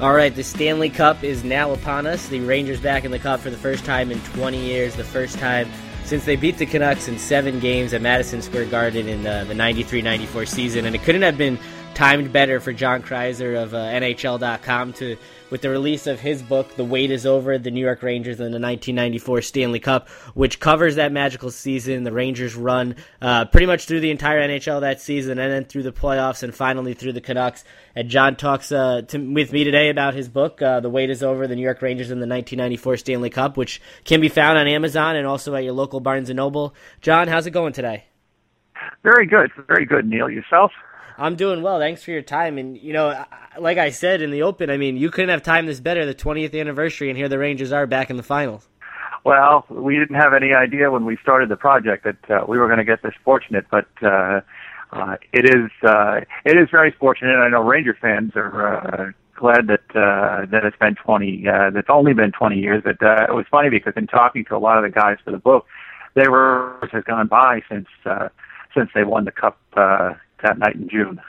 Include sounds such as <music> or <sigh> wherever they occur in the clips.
All right, the Stanley Cup is now upon us. The Rangers back in the Cup for the first time in 20 years, the first time since they beat the Canucks in seven games at Madison Square Garden in uh, the 93 94 season. And it couldn't have been timed better for John Kreiser of uh, NHL.com to with the release of his book, The Wait is Over, the New York Rangers and the 1994 Stanley Cup, which covers that magical season, the Rangers run uh, pretty much through the entire NHL that season, and then through the playoffs, and finally through the Canucks. And John talks uh, to, with me today about his book, uh, The Wait is Over, the New York Rangers and the 1994 Stanley Cup, which can be found on Amazon and also at your local Barnes & Noble. John, how's it going today? Very good. Very good, Neil. Yourself? I'm doing well. Thanks for your time. And, you know, like I said in the open, I mean, you couldn't have timed this better, the 20th anniversary, and here the Rangers are back in the finals. Well, we didn't have any idea when we started the project that uh, we were going to get this fortunate, but uh, uh, it is uh, it is very fortunate. I know Ranger fans are uh, glad that uh, that it's been 20. Uh, that's only been 20 years. But uh, it was funny because in talking to a lot of the guys for the book, they were has gone by since uh, since they won the cup uh, that night in June.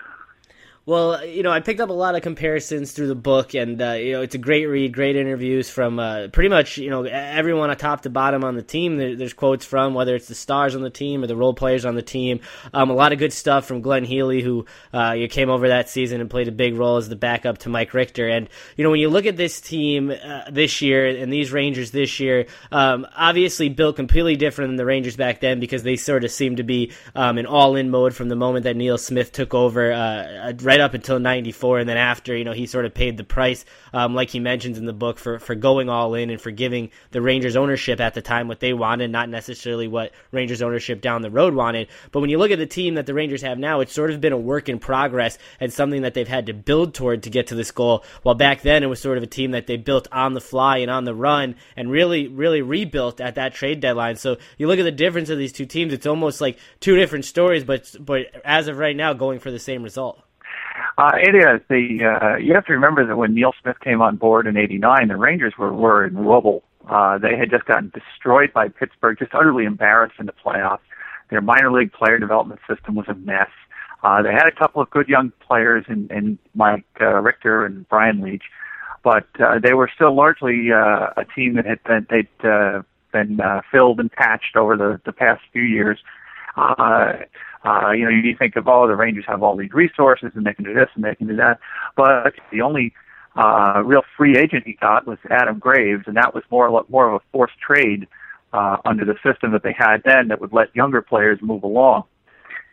Well, you know, I picked up a lot of comparisons through the book, and uh, you know, it's a great read, great interviews from uh, pretty much you know everyone, top to bottom on the team. There, there's quotes from whether it's the stars on the team or the role players on the team. Um, a lot of good stuff from Glenn Healy, who uh, you came over that season and played a big role as the backup to Mike Richter. And you know, when you look at this team uh, this year and these Rangers this year, um, obviously built completely different than the Rangers back then because they sort of seemed to be um, in all-in mode from the moment that Neil Smith took over, uh, right up until 94 and then after you know he sort of paid the price um, like he mentions in the book for, for going all in and for giving the Rangers ownership at the time what they wanted not necessarily what Rangers ownership down the road wanted. But when you look at the team that the Rangers have now it's sort of been a work in progress and something that they've had to build toward to get to this goal. While back then it was sort of a team that they built on the fly and on the run and really really rebuilt at that trade deadline. So you look at the difference of these two teams it's almost like two different stories but but as of right now going for the same result uh, it is. The uh, you have to remember that when Neil Smith came on board in '89, the Rangers were were in rubble. Uh, they had just gotten destroyed by Pittsburgh, just utterly embarrassed in the playoffs. Their minor league player development system was a mess. Uh, they had a couple of good young players in, in Mike uh, Richter and Brian Leetch, but uh, they were still largely uh, a team that had been they'd uh, been uh, filled and patched over the the past few years. Uh, uh, you know, you think of all oh, the Rangers have all these resources and they can do this and they can do that, but the only uh, real free agent he got was Adam Graves, and that was more more of a forced trade uh, under the system that they had then that would let younger players move along.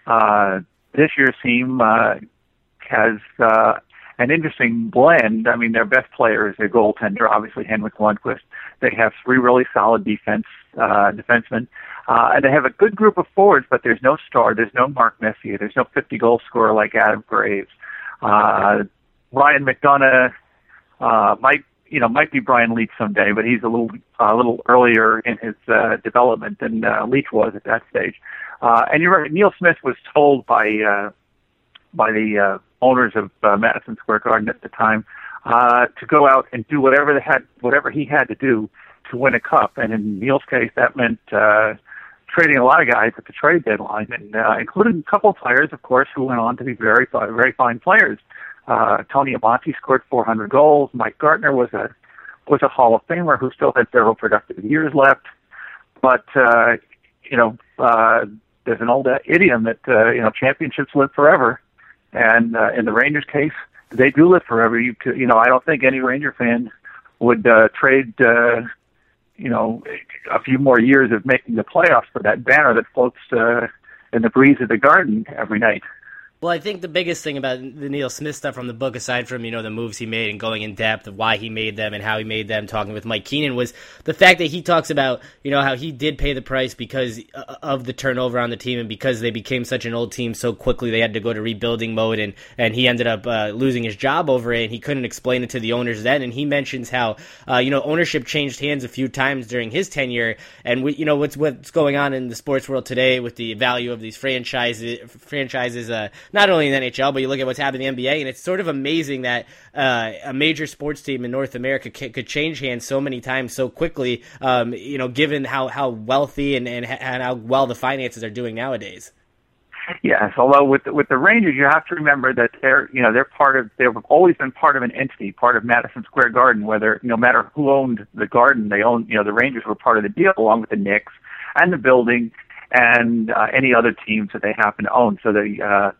Uh, this year's team uh, has uh, an interesting blend. I mean, their best player is their goaltender, obviously Henrik Lundqvist. They have three really solid defense uh, defensemen. Uh, and they have a good group of forwards, but there's no star. There's no Mark Messier. There's no 50 goal scorer like Adam Graves. Uh, Ryan McDonagh uh, might, you know, might be Brian Leetch someday, but he's a little, a little earlier in his uh, development than uh, Leetch was at that stage. Uh, and you're right. Neil Smith was told by uh, by the uh, owners of uh, Madison Square Garden at the time uh, to go out and do whatever they had, whatever he had to do to win a cup. And in Neil's case, that meant uh, trading a lot of guys at the trade deadline, and uh, including a couple of players, of course, who went on to be very, very fine players. Uh, Tony Amonte scored 400 goals. Mike Gartner was a was a Hall of Famer who still had several productive years left. But uh, you know, uh, there's an old idiom that uh, you know championships live forever, and uh, in the Rangers case, they do live forever. You could, you know, I don't think any Ranger fan would uh, trade uh, you know, a few more years of making the playoffs for that banner that floats uh, in the breeze of the garden every night. Well, I think the biggest thing about the Neil Smith stuff from the book, aside from you know the moves he made and going in depth of why he made them and how he made them, talking with Mike Keenan, was the fact that he talks about you know how he did pay the price because uh, of the turnover on the team and because they became such an old team so quickly they had to go to rebuilding mode and and he ended up uh, losing his job over it and he couldn't explain it to the owners then. And he mentions how uh, you know ownership changed hands a few times during his tenure. And we, you know what's what's going on in the sports world today with the value of these franchises franchises uh, not only in the NHL, but you look at what's happening in the NBA, and it's sort of amazing that uh, a major sports team in North America c- could change hands so many times so quickly. Um, you know, given how, how wealthy and, and, and how well the finances are doing nowadays. Yes, although with the, with the Rangers, you have to remember that they're you know they're part of they've always been part of an entity, part of Madison Square Garden. Whether no matter who owned the Garden, they owned you know the Rangers were part of the deal along with the Knicks and the building and uh, any other teams that they happen to own. So the uh,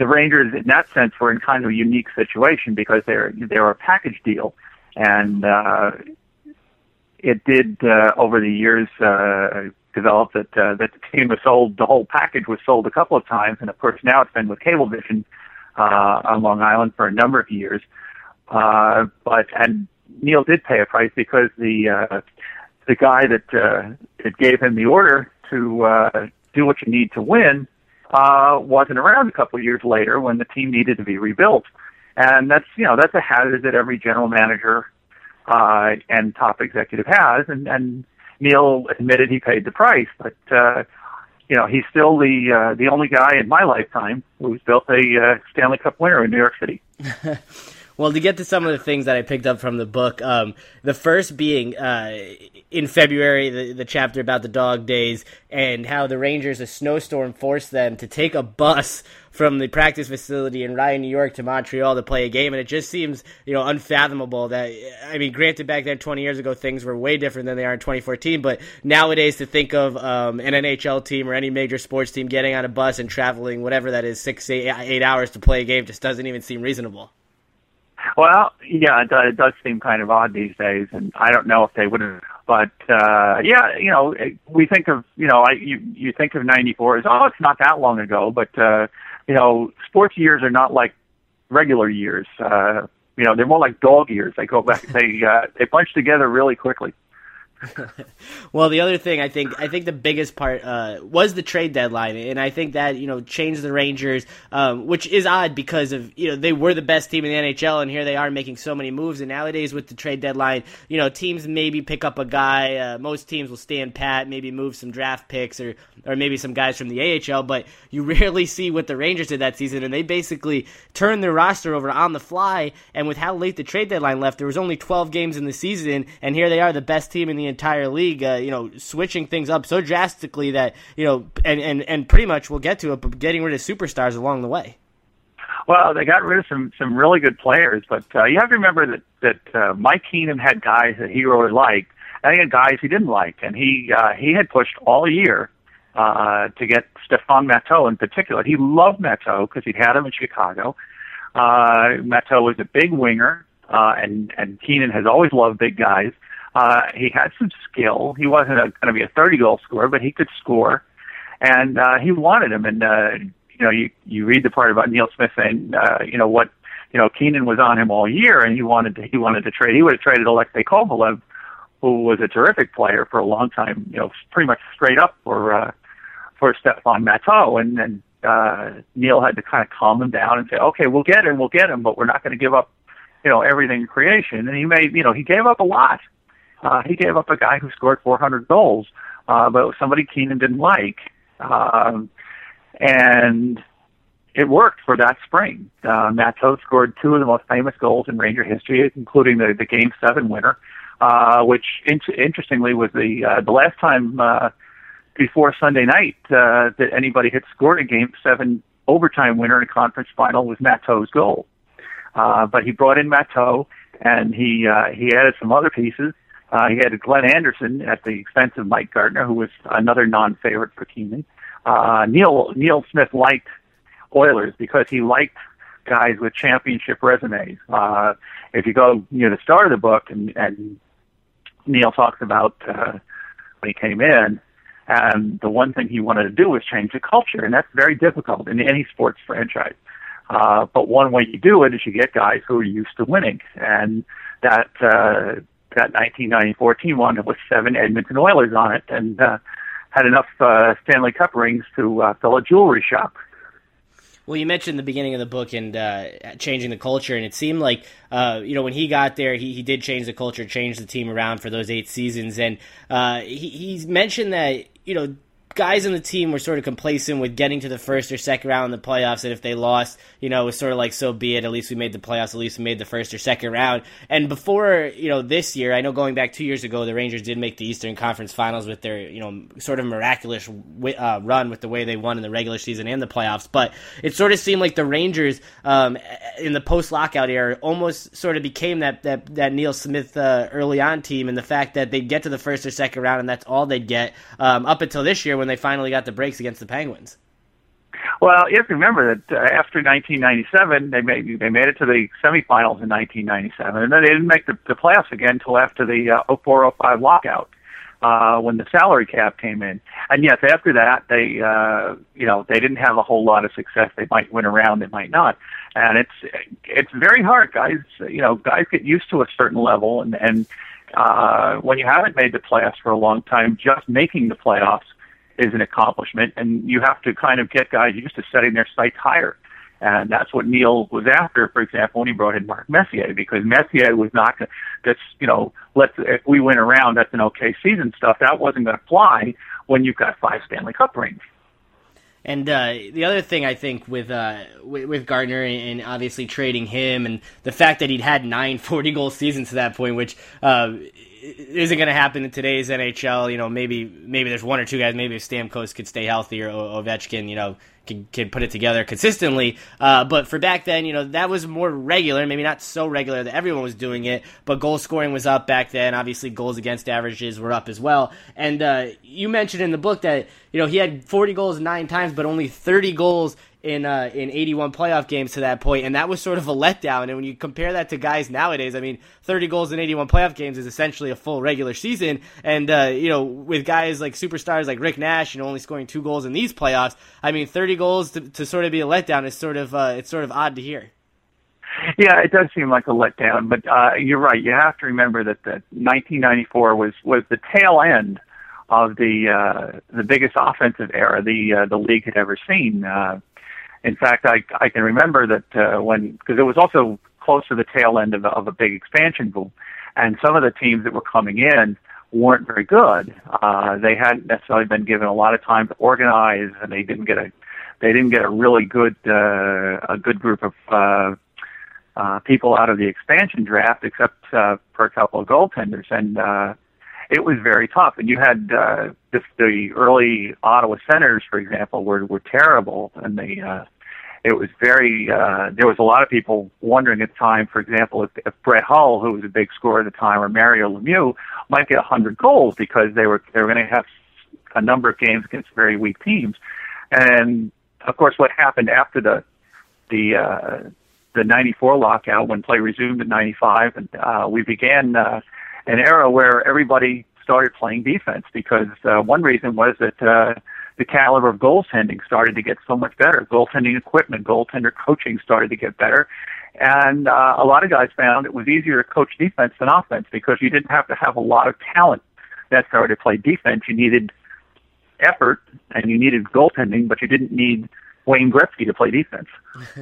the Rangers, in that sense, were in kind of a unique situation because they're they're a package deal, and uh, it did uh, over the years uh, develop that uh, that the team was sold. The whole package was sold a couple of times, and of course now it's been with Cablevision uh, on Long Island for a number of years. Uh, but and Neil did pay a price because the uh, the guy that uh, that gave him the order to uh, do what you need to win uh, wasn't around a couple of years later when the team needed to be rebuilt. And that's you know that's a hazard that every general manager uh, and top executive has. And, and Neil admitted he paid the price, but uh, you know he's still the uh, the only guy in my lifetime who's built a uh, Stanley Cup winner in New York City. <laughs> Well, to get to some of the things that I picked up from the book, um, the first being uh, in February, the, the chapter about the dog days and how the Rangers, a snowstorm, forced them to take a bus from the practice facility in Rye, New York to Montreal to play a game. And it just seems, you know, unfathomable that, I mean, granted, back then, 20 years ago, things were way different than they are in 2014. But nowadays, to think of um, an NHL team or any major sports team getting on a bus and traveling, whatever that is, six, eight, eight hours to play a game just doesn't even seem reasonable. Well, yeah, it, it does seem kind of odd these days, and I don't know if they would have. But uh, yeah, you know, we think of you know, I you you think of '94 as oh, it's not that long ago, but uh, you know, sports years are not like regular years. Uh, you know, they're more like dog years. They go back, they uh, they bunch together really quickly. Well, the other thing I think I think the biggest part uh, was the trade deadline, and I think that you know changed the Rangers, um, which is odd because of you know they were the best team in the NHL, and here they are making so many moves. And nowadays with the trade deadline, you know teams maybe pick up a guy. Uh, most teams will stand pat, maybe move some draft picks or or maybe some guys from the AHL, but you <laughs> rarely see what the Rangers did that season, and they basically turned their roster over on the fly. And with how late the trade deadline left, there was only 12 games in the season, and here they are, the best team in the entire league, uh, you know, switching things up so drastically that you know, and and and pretty much we'll get to it, but getting rid of superstars along the way. Well, they got rid of some some really good players, but uh, you have to remember that that uh, Mike Keenan had guys that he really liked, and he had guys he didn't like, and he uh, he had pushed all year uh, to get Stefan Matteau in particular. He loved Matteau because he'd had him in Chicago. Uh, Matteau was a big winger, uh, and and Keenan has always loved big guys. Uh, he had some skill. He wasn't going to be a 30 goal scorer, but he could score, and uh, he wanted him. And uh, you know, you you read the part about Neil Smith saying, uh, you know what, you know, Keenan was on him all year, and he wanted to he wanted to trade. He would have traded Alexei Kovalev, who was a terrific player for a long time. You know, pretty much straight up for uh, for Stefan Matteau, and then uh, Neil had to kind of calm him down and say, okay, we'll get him, we'll get him, but we're not going to give up, you know, everything in creation. And he made, you know, he gave up a lot. Uh, he gave up a guy who scored 400 goals, uh, but somebody Keenan didn't like. Um, and it worked for that spring. Uh, scored two of the most famous goals in Ranger history, including the, the Game 7 winner, uh, which in- interestingly was the, uh, the last time uh, before Sunday night uh, that anybody had scored a Game 7 overtime winner in a conference final was Matteau's goal. Uh, but he brought in Matteau, and he uh, he added some other pieces. Uh, he had Glenn Anderson at the expense of Mike Gartner, who was another non-favorite for Keenan. Uh, Neil Neil Smith liked Oilers because he liked guys with championship resumes. Uh, if you go near the start of the book, and, and Neil talks about uh, when he came in, and the one thing he wanted to do was change the culture, and that's very difficult in any sports franchise. Uh, but one way you do it is you get guys who are used to winning, and that uh, that 1994 team won with seven Edmonton Oilers on it, and uh, had enough uh, Stanley Cup rings to uh, fill a jewelry shop. Well, you mentioned the beginning of the book and uh, changing the culture, and it seemed like uh, you know when he got there, he, he did change the culture, change the team around for those eight seasons, and uh, he, he's mentioned that you know guys in the team were sort of complacent with getting to the first or second round in the playoffs, and if they lost, you know, it was sort of like so be it. At least we made the playoffs. At least we made the first or second round. And before you know this year, I know going back two years ago, the Rangers did make the Eastern Conference Finals with their you know sort of miraculous uh, run with the way they won in the regular season and the playoffs. But it sort of seemed like the Rangers um, in the post lockout era almost sort of became that that that Neil Smith uh, early on team, and the fact that they'd get to the first or second round, and that's all they'd get um, up until this year when they finally got the breaks against the Penguins. Well, you have to remember that uh, after 1997, they made they made it to the semifinals in 1997, and then they didn't make the, the playoffs again until after the uh, 0405 lockout, uh, when the salary cap came in. And yes, after that, they uh, you know they didn't have a whole lot of success. They might win around, they might not, and it's it's very hard, guys. You know, guys get used to a certain level, and and uh, when you haven't made the playoffs for a long time, just making the playoffs is an accomplishment, and you have to kind of get guys used to setting their sights higher. And that's what Neil was after, for example, when he brought in Mark Messier, because Messier was not that's, you know, let's, if we win around, that's an okay season stuff. That wasn't going to fly when you've got five Stanley Cup rings. And uh, the other thing I think with, uh, with, Gartner and obviously trading him and the fact that he'd had nine <laughs> 40 goal seasons to that point, which uh, isn't going to happen in today's NHL. You know, maybe maybe there's one or two guys. Maybe if Stamkos could stay healthy or Ovechkin, you know, can, can put it together consistently. Uh, but for back then, you know, that was more regular. Maybe not so regular that everyone was doing it, but goal scoring was up back then. Obviously, goals against averages were up as well. And uh, you mentioned in the book that you know he had 40 goals nine times, but only 30 goals in uh, in 81 playoff games to that point, and that was sort of a letdown. And when you compare that to guys nowadays, I mean, 30 goals in 81 playoff games is essentially a full regular season. And uh, you know, with guys like superstars like Rick Nash, you know, only scoring two goals in these playoffs, I mean, 30 goals to, to sort of be a letdown is sort of uh, it's sort of odd to hear. Yeah, it does seem like a letdown, but uh, you're right. You have to remember that the 1994 was was the tail end of the uh, the biggest offensive era the uh, the league had ever seen. Uh, in fact, I I can remember that uh, when because it was also close to the tail end of, of a big expansion boom, and some of the teams that were coming in weren't very good. Uh, they hadn't necessarily been given a lot of time to organize, and they didn't get a they didn't get a really good uh, a good group of uh, uh, people out of the expansion draft, except uh, for a couple of goaltenders, and uh, it was very tough. And you had uh, the, the early Ottawa Senators, for example, were were terrible, and they uh, it was very. Uh, there was a lot of people wondering at the time, for example, if, if Brett Hull, who was a big scorer at the time, or Mario Lemieux, might get 100 goals because they were they were going to have a number of games against very weak teams. And of course, what happened after the the uh, the 94 lockout when play resumed in 95 and uh, we began uh, an era where everybody started playing defense because uh, one reason was that uh, the caliber of goaltending started to get so much better. Goaltending equipment, goaltender coaching started to get better. And uh, a lot of guys found it was easier to coach defense than offense because you didn't have to have a lot of talent necessarily to play defense. You needed effort and you needed goaltending, but you didn't need Wayne Gretzky to play defense. <laughs>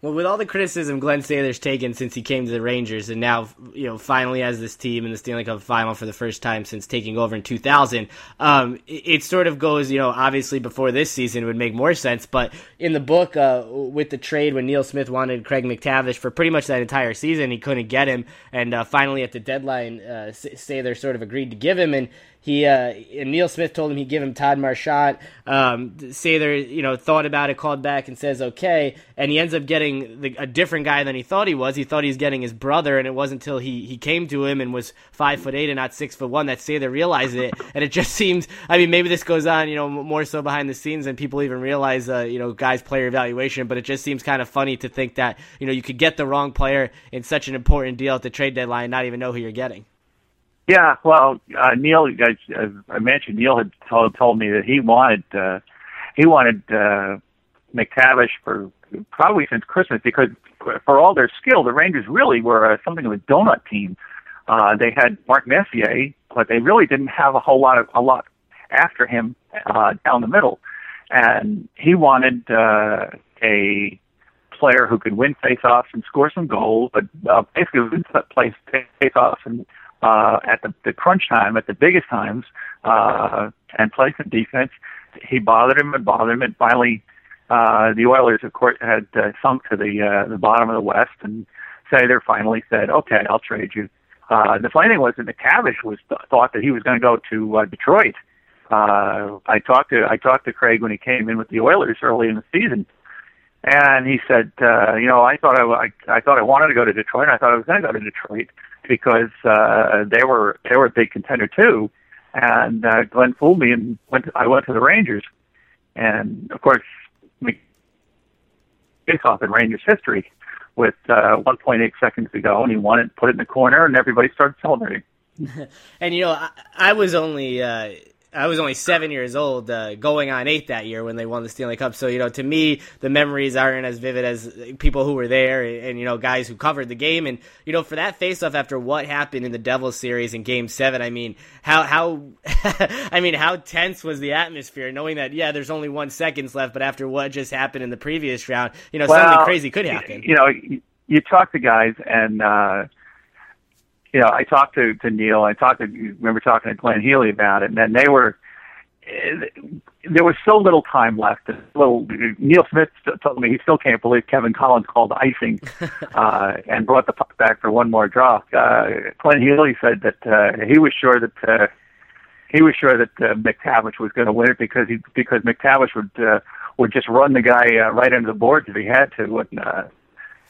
Well, with all the criticism Glenn Sather's taken since he came to the Rangers, and now you know finally has this team in the Stanley Cup Final for the first time since taking over in 2000, um, it, it, sort of goes. You know, obviously before this season would make more sense, but in the book uh, with the trade when Neil Smith wanted Craig MacTavish for pretty much that entire season, he couldn't get him, and uh, finally at the deadline, uh, sort of agreed to give him, and he uh, and Neil Smith told him he'd give him Todd Marchant. Um, you know, thought about it, called back, and says okay. And he ends up getting the, a different guy than he thought he was. He thought he was getting his brother, and it wasn't until he, he came to him and was five foot eight and not six foot one that Sather realized it. <laughs> And it just seems, I mean, maybe this goes on, you know, more so behind the scenes than people even realize. Uh, you know, guys' player evaluation, but it just seems kind of funny to think that you know you could get the wrong player in such an important deal at the trade deadline, not even know who you're getting. Yeah, well, uh, Neil, as, as I mentioned, Neil had told, told me that he wanted uh, he wanted uh, MacTavish for probably since Christmas because for all their skill, the Rangers really were uh, something of a donut team. Uh, they had Mark Messier, but they really didn't have a whole lot of a lot after him uh, down the middle, and he wanted uh, a player who could win faceoffs and score some goals, but uh, basically would play faceoffs and uh, at the, the crunch time, at the biggest times, uh, and play some defense. He bothered him and bothered him, and finally, uh, the Oilers, of course, had uh, sunk to the uh, the bottom of the West, and Sather finally said, "Okay, I'll trade you." Uh, the funny thing was that MacTavish was th- thought that he was going to go to uh, Detroit. Uh, I talked to I talked to Craig when he came in with the Oilers early in the season, and he said, uh, you know, I thought I, I I thought I wanted to go to Detroit. And I thought I was going to go to Detroit because uh, they were they were a big contender too. And uh, Glenn fooled me, and went. To, I went to the Rangers, and of course, face off in Rangers history with uh, 1.8 seconds to go, and he won it, put it in the corner, and everybody started celebrating. <laughs> and you know, I, I was only uh, I was only seven years old, uh, going on eight that year when they won the Stanley Cup. So you know, to me, the memories aren't as vivid as people who were there and, and you know guys who covered the game. And you know, for that faceoff after what happened in the Devils series in Game Seven, I mean, how how <laughs> I mean, how tense was the atmosphere, knowing that yeah, there's only one seconds left, but after what just happened in the previous round, you know, well, something crazy could happen. You know, you talk to guys and. uh you know, I talked to to Neil. I talked to remember talking to Glenn Healy about it, and then they were there was so little time left. Little Neil Smith told me he still can't believe Kevin Collins called icing <laughs> uh, and brought the puck back for one more draw. Uh, Glenn Healy said that uh, he was sure that uh, he was sure that uh, MacTavish was going to win it because he because MacTavish would uh, would just run the guy uh, right into the boards if he had to. And, uh,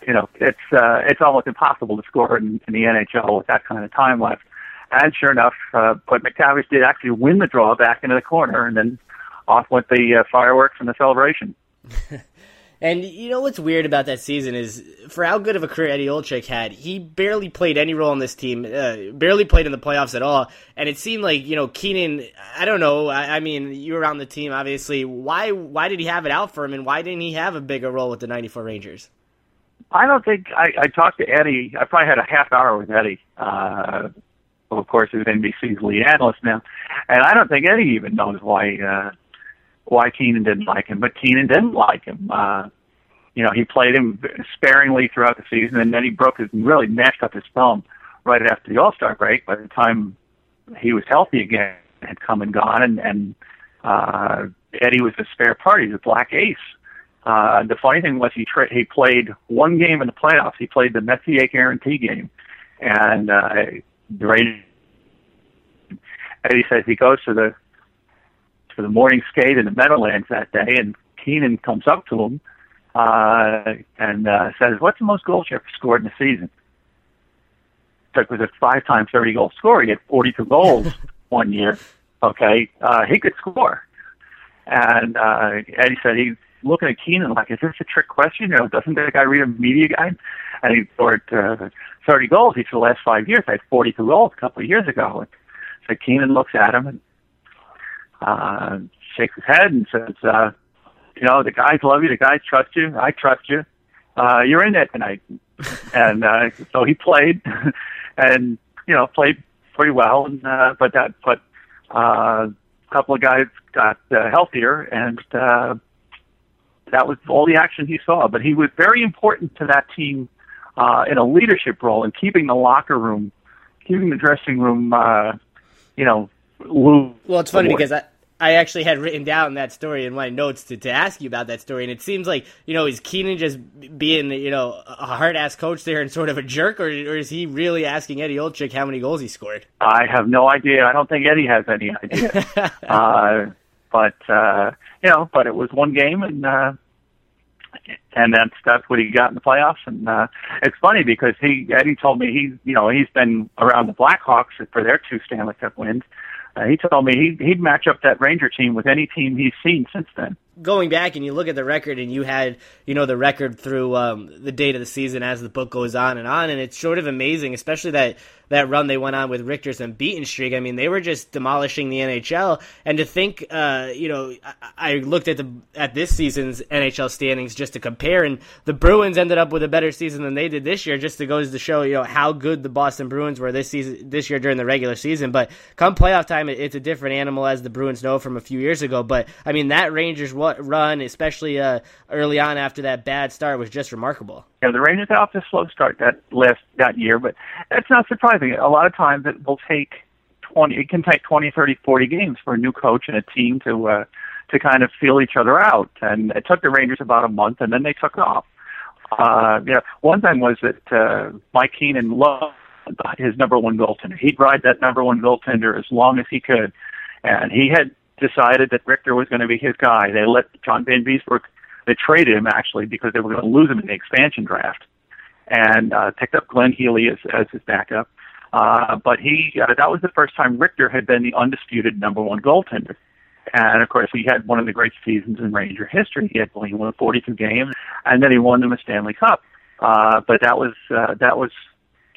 you know, it's uh, it's almost impossible to score in, in the NHL with that kind of time left. And sure enough, uh, but MacTavish did actually win the draw back into the corner, and then off went the uh, fireworks and the celebration. <laughs> and you know what's weird about that season is, for how good of a career Eddie Olczyk had, he barely played any role on this team, uh, barely played in the playoffs at all. And it seemed like you know Keenan. I don't know. I, I mean, you were on the team, obviously. Why why did he have it out for him, and why didn't he have a bigger role with the '94 Rangers? I don't think I, I talked to Eddie. I probably had a half hour with Eddie. Uh, of course, who's NBC's lead analyst now, and I don't think Eddie even knows why uh, why Keenan didn't like him. But Keenan didn't like him. Uh, you know, he played him sparingly throughout the season, and then he broke his really mashed up his thumb right after the All Star break. By the time he was healthy again, had come and gone, and and uh, Eddie was the spare part. He's black ace. Uh, the funny thing was he tra- he played one game in the playoffs. He played the Messier guarantee game, and uh, the. Eddie says he goes to the to the morning skate in the Meadowlands that day, and Keenan comes up to him uh, and uh, says, "What's the most goals you ever scored in a season?" Chuck was a five times thirty goal scorer. He had forty two goals <laughs> one year. Okay, uh, he could score, and uh, Eddie said he looking at Keenan like, is this a trick question? You know, doesn't that guy read a media guide? And he scored uh, 30 goals each of the last five years. I had 42 goals a couple of years ago. And so Keenan looks at him and uh, shakes his head and says, uh, you know, the guys love you, the guys trust you, I trust you. Uh, you're in there tonight. <laughs> and uh, so he played <laughs> and, you know, played pretty well. And, uh, but that, but uh, a couple of guys got uh, healthier and, uh, that was all the action he saw. But he was very important to that team uh, in a leadership role in keeping the locker room, keeping the dressing room, uh, you know, loose. Well, it's funny because I. I actually had written down that story in my notes to, to ask you about that story, and it seems like you know is Keenan just being you know a hard ass coach there and sort of a jerk, or, or is he really asking Eddie Olczyk how many goals he scored? I have no idea. I don't think Eddie has any idea. <laughs> uh, but uh, you know, but it was one game, and uh, and that's that's what he got in the playoffs. And uh, it's funny because he Eddie told me he you know he's been around the Blackhawks for their two Stanley Cup wins. Uh, he told me he he'd match up that Ranger team with any team he's seen since then going back and you look at the record and you had you know the record through um, the date of the season as the book goes on and on and it's sort of amazing especially that that run they went on with Richter's unbeaten streak. I mean they were just demolishing the NHL and to think uh, you know I, I, looked at the at this season's NHL standings just to compare and the Bruins ended up with a better season than they did this year just to goes to show you know how good the Boston Bruins were this season this year during the regular season. But come playoff time it, it's a different animal as the Bruins know from a few years ago. But I mean that Rangers was run, especially uh, early on after that bad start, was just remarkable. Yeah, the Rangers got off a slow start that last that year, but that's not surprising. A lot of times it will take 20. It can take 20, 30, 40 games for a new coach and a team to uh, to kind of feel each other out. And it took the Rangers about a month, and then they took off. Uh, yeah, one thing was that uh, Mike Keenan loved his number one goaltender. He'd ride that number one goaltender as long as he could, and he had decided that Richter was going to be his guy. They let John Vanbiesbrouck. They traded him actually because they were going to lose him in the expansion draft, and uh, picked up Glenn Healy as, as his backup. Uh, but he uh, that was the first time Richter had been the undisputed number one goaltender. And of course, he had one of the great seasons in Ranger history. He had he won 42 games, and then he won them a Stanley Cup. Uh, but that was uh, that was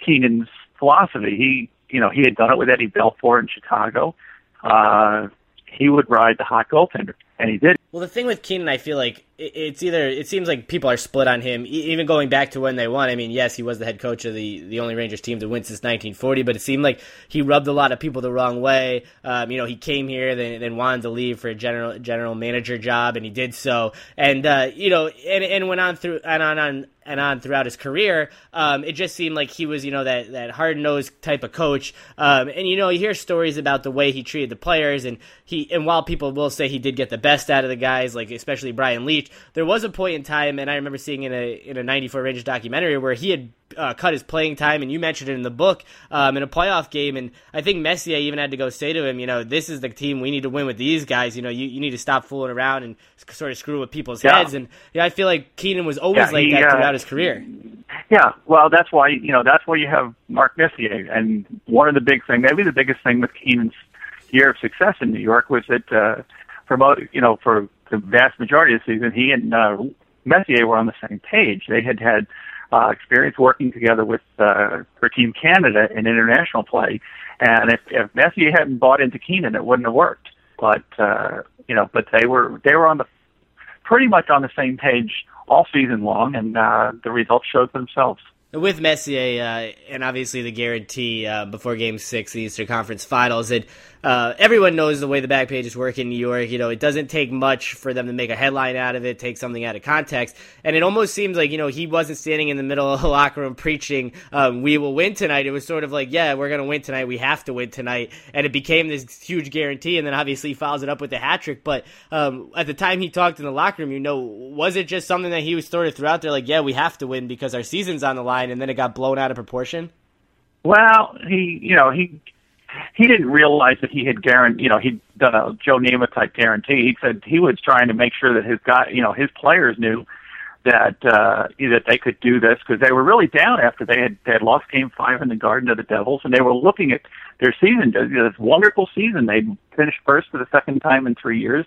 Keenan's philosophy. He you know he had done it with Eddie Belfour in Chicago. Uh, he would ride the hot goaltender, and he did. Well, the thing with Keenan, I feel like it's either it seems like people are split on him. Even going back to when they won, I mean, yes, he was the head coach of the the only Rangers team to win since 1940, but it seemed like he rubbed a lot of people the wrong way. Um, you know, he came here, then, then wanted to leave for a general general manager job, and he did so. And uh, you know, and, and went on through and on on and on throughout his career. Um, it just seemed like he was, you know, that, that hard nosed type of coach. Um, and you know, you hear stories about the way he treated the players, and he and while people will say he did get the best out of the guys, like especially Brian Leetch, there was a point in time, and I remember seeing in a in a '94 Rangers documentary where he had uh, cut his playing time, and you mentioned it in the book um, in a playoff game. And I think Messier even had to go say to him, you know, this is the team we need to win with these guys. You know, you, you need to stop fooling around and sort of screw with people's yeah. heads. And yeah, I feel like Keenan was always yeah, like he, that uh, throughout his career. Yeah, well, that's why you know that's why you have Mark Messier. And one of the big thing, maybe the biggest thing with Keenan's year of success in New York was that uh, for you know, for the vast majority of the season, he and uh, Messier were on the same page. They had had uh, experience working together with uh, for Team Canada in international play. And if, if Messier hadn't bought into Keenan, it wouldn't have worked. But uh, you know, but they were they were on the pretty much on the same page all season long, and uh, the results showed themselves with Messier uh, and obviously the guarantee uh, before Game Six, the Eastern Conference Finals, and uh, everyone knows the way the back pages work in New York. You know, it doesn't take much for them to make a headline out of it, take something out of context, and it almost seems like you know he wasn't standing in the middle of the <laughs> locker room preaching, um, "We will win tonight." It was sort of like, "Yeah, we're going to win tonight. We have to win tonight," and it became this huge guarantee. And then obviously he follows it up with a hat trick. But um, at the time he talked in the locker room, you know, was it just something that he was sort of throughout there, like, "Yeah, we have to win because our season's on the line," and then it got blown out of proportion? Well, he, you know, he he didn't realize that he had guaranteed, you know, he'd done a Joe Namath type guarantee. He said he was trying to make sure that his guy, you know, his players knew that uh, that they could do this because they were really down after they had they had lost Game Five in the Garden of the Devils, and they were looking at their season, this wonderful season. They finished first for the second time in three years,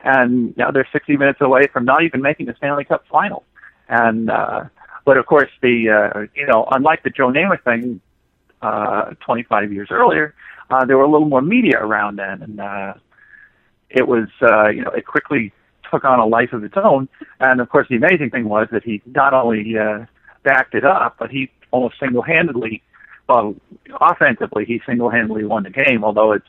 and now they're 60 minutes away from not even making the Stanley Cup final. And uh, but of course, the uh, you know, unlike the Joe Namath thing uh, 25 years earlier, uh, there were a little more media around then, and uh, it was uh, you know it quickly took on a life of its own. And of course, the amazing thing was that he not only uh, backed it up, but he almost single-handedly, well, offensively, he single-handedly won the game. Although it's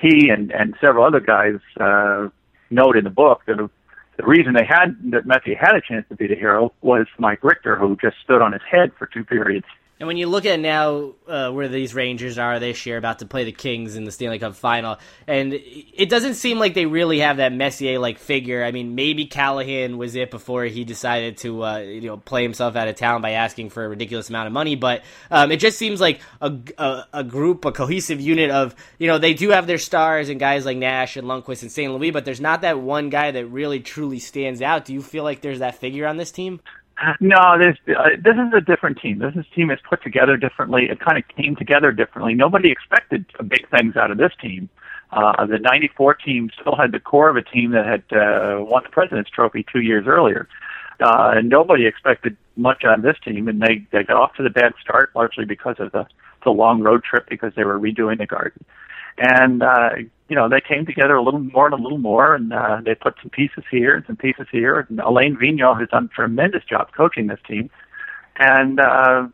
he and and several other guys uh, note in the book that the reason they had that Messier had a chance to be the hero was Mike Richter, who just stood on his head for two periods and when you look at now uh, where these Rangers are this year, about to play the Kings in the Stanley Cup final, and it doesn't seem like they really have that Messier like figure. I mean, maybe Callahan was it before he decided to uh, you know play himself out of town by asking for a ridiculous amount of money. But um, it just seems like a, a, a, group, a cohesive unit of you know they do have their stars and guys like Nash and Lundqvist and St. Louis, but there's not that one guy that really truly stands out. Do you feel like there's that figure on this team? No, this uh, this is a different team. This is, team is put together differently. It kind of came together differently. Nobody expected big things out of this team. Uh, the '94 team still had the core of a team that had uh, won the President's Trophy two years earlier. Uh, and nobody expected much of this team, and they they got off to the bad start largely because of the the long road trip because they were redoing the garden. And uh, you know, they came together a little more and a little more, and uh, they put some pieces here and some pieces here. And Alain Vigneault has done a tremendous job coaching this team. And, uh,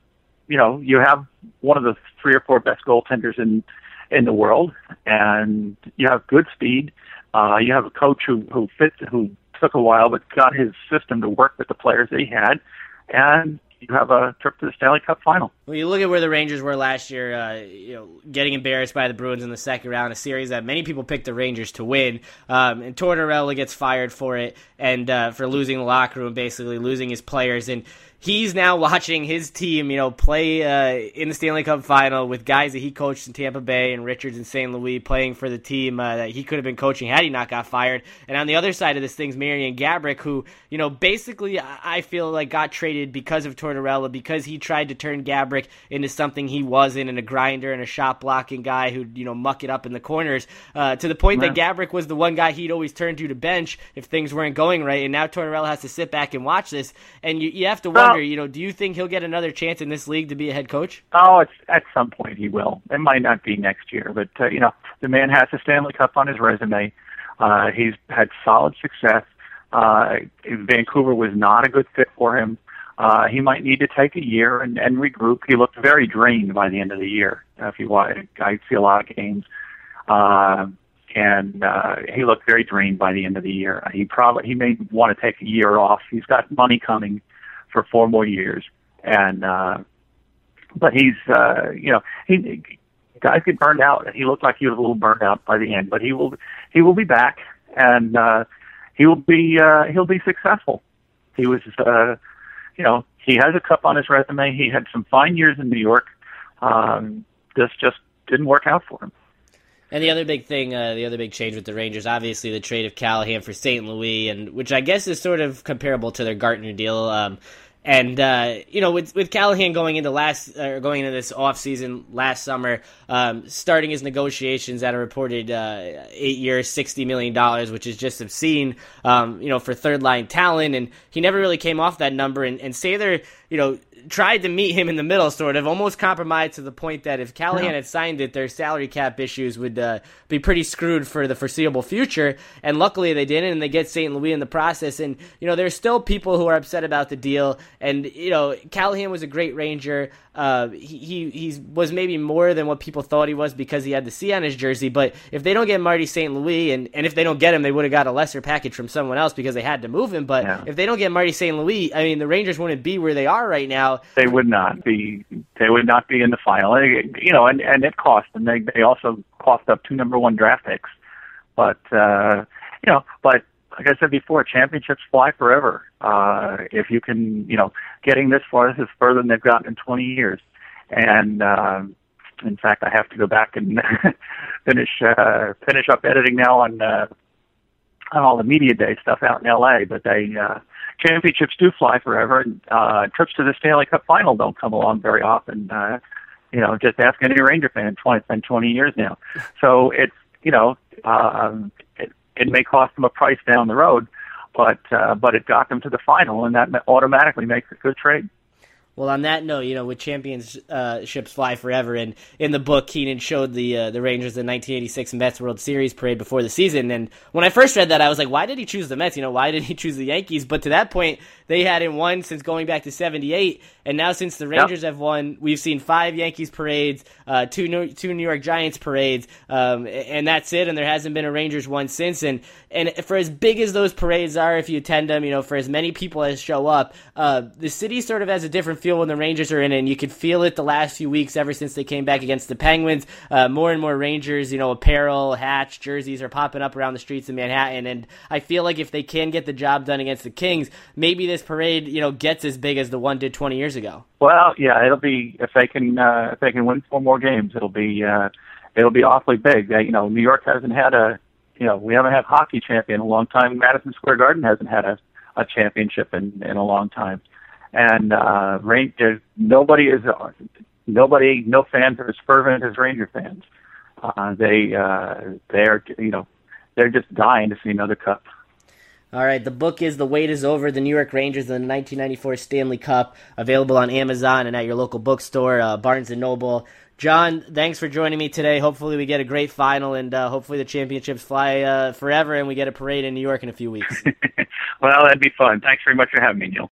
you know, you have one of the three or four best goaltenders in, in the world, and you have good speed. Uh, you have a coach who, who fit, who took a while, but got his system to work with the players that he had. And, you have a trip to the Stanley Cup final. Well, you look at where the Rangers were last year, uh, you know, getting embarrassed by the Bruins in the second round, a series that many people picked the Rangers to win. Um, and Tortorella gets fired for it and uh, for losing the locker room, basically losing his players. And he's now <laughs> watching his team, you know, play uh, in the Stanley Cup final with guys that he coached in Tampa Bay and Richards in St. Louis playing for the team uh, that he could have been coaching had he not got fired. And on the other side of this thing's Marian Gaborik, who, you know, basically I feel like got traded because of Tortorella, because he tried to turn Gaborik into something he wasn't, and a grinder and a shot blocking guy who'd, you know, muck it up in the corners, uh, to the point that Gaborik was the one guy he'd always turn to to bench if things weren't going right. And now Tortorella has to sit back and watch this. And you, you have to wonder wonder, you know, do you think he'll get another chance in this league to be a head coach? Oh, it's at some point he will. It might not be next year, but uh, you know, the man has a Stanley Cup on his resume. Uh, he's had solid success. Uh, Vancouver was not a good fit for him. Uh, he might need to take a year and, and regroup. He looked very drained by the end of the year. If you watch, I see a lot of games. Uh, and uh, he looked very drained by the end of the year. He probably he may want to take a year off. He's got money coming for four more years. And uh, but he's uh, you know he guys get burned out. He looked like he was a little burned out by the end, but he will he will be back and uh, he will be uh, he'll be successful. He was uh, you know he has a cup on his resume. He had some fine years in New York. Um, this just didn't work out for him. And the other big thing, uh, the other big change with the Rangers, obviously the trade of Callahan for St. Louis, and which I guess is sort of comparable to their Gartner deal. Um, and uh, you know, with with Callahan going into last or going into this off season last summer, um, starting his negotiations at a reported uh, eight years, sixty million dollars, which is just obscene. Um, you know, for third line talent, and he never really came off that number. And, and Sather, you know, tried to meet him in the middle, sort of, almost compromised to the point that if Callahan yeah. had signed it, their salary cap issues would uh, be pretty screwed for the foreseeable future. And luckily they didn't, and they get St. Louis in the process. And, you know, there's still people who are upset about the deal. And, you know, Callahan was a great Ranger. Uh, he, he was maybe more than what people thought he was because he had the C on his jersey. But if they don't get Marty St. Louis, and, and if they don't get him, they would have got a lesser package from someone else because they had to move him. But yeah. if they don't get Marty St. Louis, I mean, the Rangers wouldn't be where they are right now. They would not be. They would not be in the final. You know, and and it cost, and they they also cost up two number one draft picks. But uh, you know, but like I said before, championships fly forever. Uh, if you can, you know, getting this far, this is further than they've gotten in 20 years. And uh, in fact, I have to go back and <laughs> finish uh, finish up editing now on uh, on all the media day stuff out in LA. But they uh, championships do fly forever, and uh, trips to the Stanley Cup final don't come along very often. Uh, you know, just ask any Ranger fan. It's been 20 years now. So it's you know, um, it, may cost them a price down the road, but uh, but it got them to the final, and that automatically makes a good trade. Well, on that note, you know, with championships uh, fly forever, and in the book, Keenan showed the uh, the Rangers the 1986 Mets World Series parade before the season. And when I first read that, I was like, why did he choose the Mets? You know, why did he choose the Yankees? But to that point, they hadn't won since going back to '78, and now since the Rangers yep. have won, we've seen five Yankees parades, uh, two New, two New York Giants parades, um, and that's it. And there hasn't been a Rangers one since. And and for as big as those parades are, if you attend them, you know, for as many people as show up, uh, the city sort of has a different feel when the Rangers are in, and you could feel it the last few weeks ever since they came back against the Penguins. Uh, more and more Rangers, you know, apparel, hats, jerseys are popping up around the streets of Manhattan, and I feel like if they can get the job done against the Kings, maybe this parade, you know, gets as big as the one did 20 years ago. Well, yeah, it'll be if they can uh, if they can win four more games, it'll be uh, it'll be awfully big. Uh, you know, New York hasn't had a you know we haven't had hockey champion in a long time. Madison Square Garden hasn't had a a championship in in a long time and uh, Ranger, nobody is nobody, no fans are as fervent as Ranger fans. Uh, they uh, they're you know they're just dying to see another cup. All right, the book is The Wait is Over, The New York Rangers and the 1994 Stanley Cup, available on Amazon and at your local bookstore, uh, Barnes & Noble. John, thanks for joining me today. Hopefully we get a great final and uh, hopefully the championships fly uh, forever and we get a parade in New York in a few weeks. <laughs> well, that'd be fun. Thanks very much for having me, Neil.